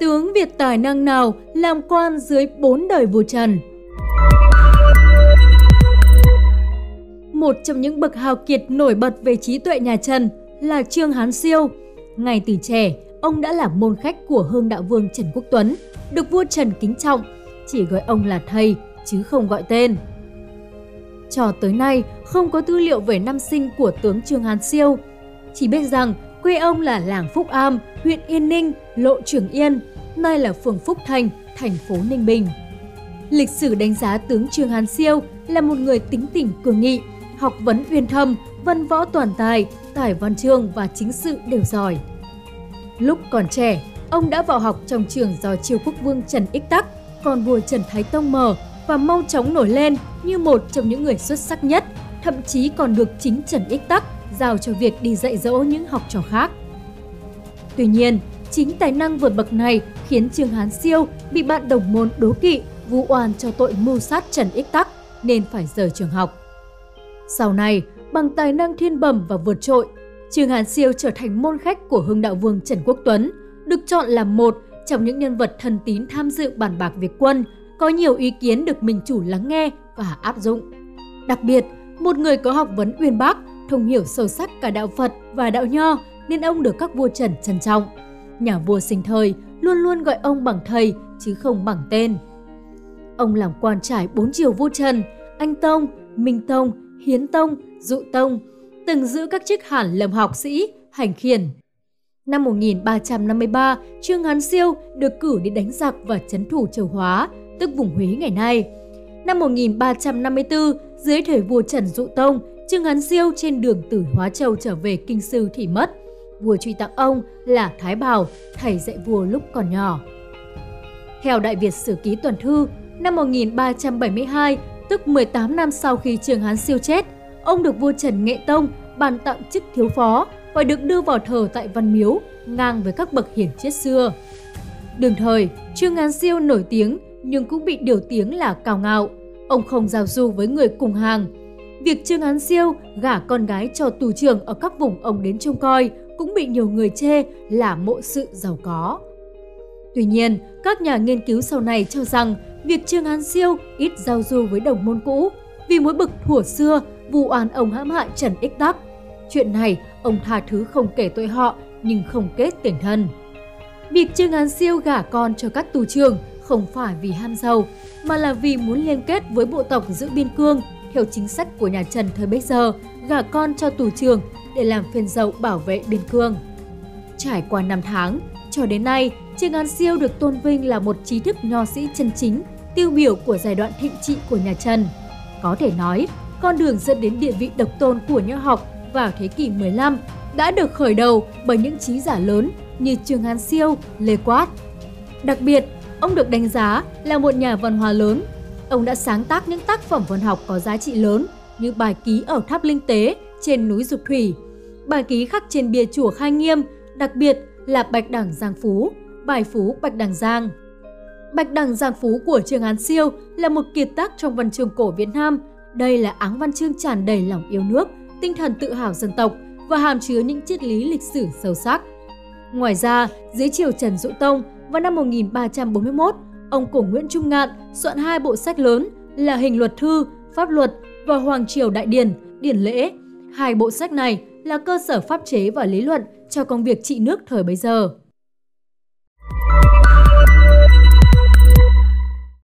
Tướng Việt tài năng nào làm quan dưới bốn đời vua Trần? Một trong những bậc hào kiệt nổi bật về trí tuệ nhà Trần là Trương Hán Siêu. Ngay từ trẻ, ông đã là môn khách của Hương Đạo Vương Trần Quốc Tuấn, được vua Trần kính trọng, chỉ gọi ông là thầy chứ không gọi tên. Cho tới nay, không có tư liệu về năm sinh của tướng Trương Hán Siêu. Chỉ biết rằng quê ông là làng Phúc Am, huyện Yên Ninh, lộ Trường Yên, nay là phường Phúc Thành, thành phố Ninh Bình. Lịch sử đánh giá tướng Trương Hán Siêu là một người tính tình cường nghị, học vấn uyên thâm, văn võ toàn tài, tài văn chương và chính sự đều giỏi. Lúc còn trẻ, ông đã vào học trong trường do triều quốc vương Trần Ích Tắc, còn vua Trần Thái Tông mở và mau chóng nổi lên như một trong những người xuất sắc nhất, thậm chí còn được chính Trần Ích Tắc giao cho việc đi dạy dỗ những học trò khác. Tuy nhiên, chính tài năng vượt bậc này khiến Trương Hán Siêu bị bạn đồng môn đố kỵ, vu oan cho tội mưu sát Trần Ích Tắc nên phải rời trường học. Sau này, bằng tài năng thiên bẩm và vượt trội, Trương Hán Siêu trở thành môn khách của Hưng Đạo Vương Trần Quốc Tuấn, được chọn làm một trong những nhân vật thân tín tham dự bàn bạc Việt quân, có nhiều ý kiến được mình chủ lắng nghe và áp dụng. Đặc biệt, một người có học vấn uyên bác, thông hiểu sâu sắc cả đạo Phật và đạo Nho nên ông được các vua Trần trân trọng. Nhà vua sinh thời luôn luôn gọi ông bằng thầy chứ không bằng tên. Ông làm quan trải bốn triều vua Trần, Anh Tông, Minh Tông, Hiến Tông, Dụ Tông, từng giữ các chức hẳn lâm học sĩ, hành khiển. Năm 1353, Trương Hán Siêu được cử đi đánh giặc và chấn thủ Châu Hóa, tức vùng Huế ngày nay. Năm 1354, dưới thời vua Trần Dụ Tông, Trương Hán Siêu trên đường từ Hóa Châu trở về Kinh Sư thì mất. Vua truy tặng ông là Thái Bảo, thầy dạy vua lúc còn nhỏ. Theo Đại Việt Sử Ký Tuần Thư, năm 1372, tức 18 năm sau khi Trương Hán Siêu chết, ông được vua Trần Nghệ Tông ban tặng chức thiếu phó và được đưa vào thờ tại Văn Miếu, ngang với các bậc hiển triết xưa. Đường thời, Trương Hán Siêu nổi tiếng nhưng cũng bị điều tiếng là cao ngạo. Ông không giao du với người cùng hàng. Việc Trương án Siêu gả con gái cho tù trưởng ở các vùng ông đến trông coi cũng bị nhiều người chê là mộ sự giàu có. Tuy nhiên, các nhà nghiên cứu sau này cho rằng việc Trương án Siêu ít giao du với đồng môn cũ vì mối bực thủa xưa vụ oan ông hãm hại Trần Ích Tắc. Chuyện này, ông tha thứ không kể tội họ nhưng không kết tình thân. Việc Trương án Siêu gả con cho các tù trưởng không phải vì ham giàu, mà là vì muốn liên kết với bộ tộc giữ biên cương theo chính sách của nhà Trần thời bấy giờ, gả con cho tù trường để làm phiên dậu bảo vệ biên cương. Trải qua năm tháng, cho đến nay, Trương An Siêu được tôn vinh là một trí thức nho sĩ chân chính, tiêu biểu của giai đoạn thịnh trị của nhà Trần. Có thể nói, con đường dẫn đến địa vị độc tôn của nho học vào thế kỷ 15 đã được khởi đầu bởi những trí giả lớn như Trương An Siêu, Lê Quát. Đặc biệt, ông được đánh giá là một nhà văn hóa lớn. Ông đã sáng tác những tác phẩm văn học có giá trị lớn như bài ký ở tháp linh tế trên núi Dục Thủy, bài ký khắc trên bia chùa Khai Nghiêm, đặc biệt là Bạch Đằng Giang Phú, bài phú Bạch Đằng Giang. Bạch Đằng Giang Phú của Trương án Siêu là một kiệt tác trong văn chương cổ Việt Nam. Đây là áng văn chương tràn đầy lòng yêu nước, tinh thần tự hào dân tộc và hàm chứa những triết lý lịch sử sâu sắc. Ngoài ra, dưới triều Trần Dụ Tông vào năm 1341, ông cổ Nguyễn Trung Ngạn soạn hai bộ sách lớn là Hình luật thư, Pháp luật và Hoàng triều Đại điển, Điển lễ. Hai bộ sách này là cơ sở pháp chế và lý luận cho công việc trị nước thời bấy giờ.